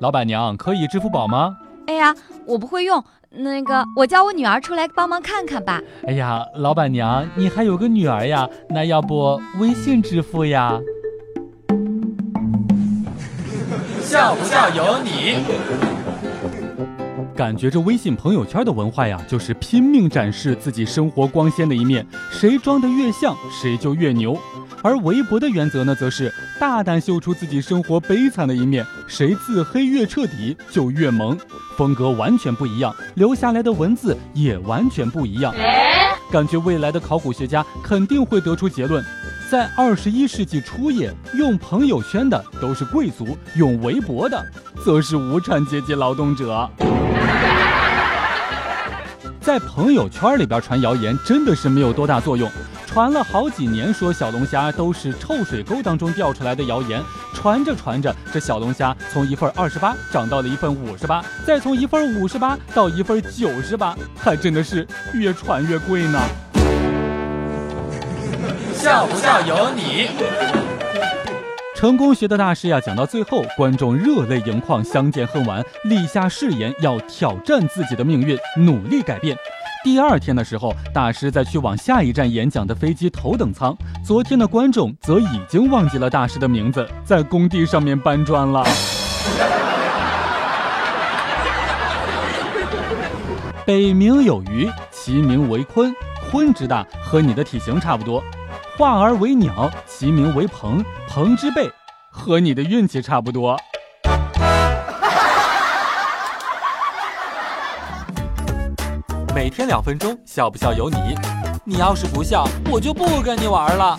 老板娘可以支付宝吗？哎呀，我不会用，那个我叫我女儿出来帮忙看看吧。哎呀，老板娘，你还有个女儿呀？那要不微信支付呀？笑不笑由你。感觉这微信朋友圈的文化呀，就是拼命展示自己生活光鲜的一面，谁装的越像，谁就越牛。而微博的原则呢，则是大胆秀出自己生活悲惨的一面，谁自黑越彻底就越萌。风格完全不一样，留下来的文字也完全不一样。感觉未来的考古学家肯定会得出结论：在二十一世纪初叶，用朋友圈的都是贵族，用微博的则是无产阶级劳动者。在朋友圈里边传谣言真的是没有多大作用，传了好几年说小龙虾都是臭水沟当中掉出来的谣言，传着传着，这小龙虾从一份二十八涨到了一份五十八，再从一份五十八到一份九十八，还真的是越传越贵呢。笑不笑由你。成功学的大师呀，讲到最后，观众热泪盈眶，相见恨晚，立下誓言要挑战自己的命运，努力改变。第二天的时候，大师在去往下一站演讲的飞机头等舱，昨天的观众则已经忘记了大师的名字，在工地上面搬砖了。北冥有鱼，其名为鲲，鲲之大和你的体型差不多。化而为鸟，其名为鹏，鹏之背和你的运气差不多。每天两分钟，笑不笑由你。你要是不笑，我就不跟你玩了。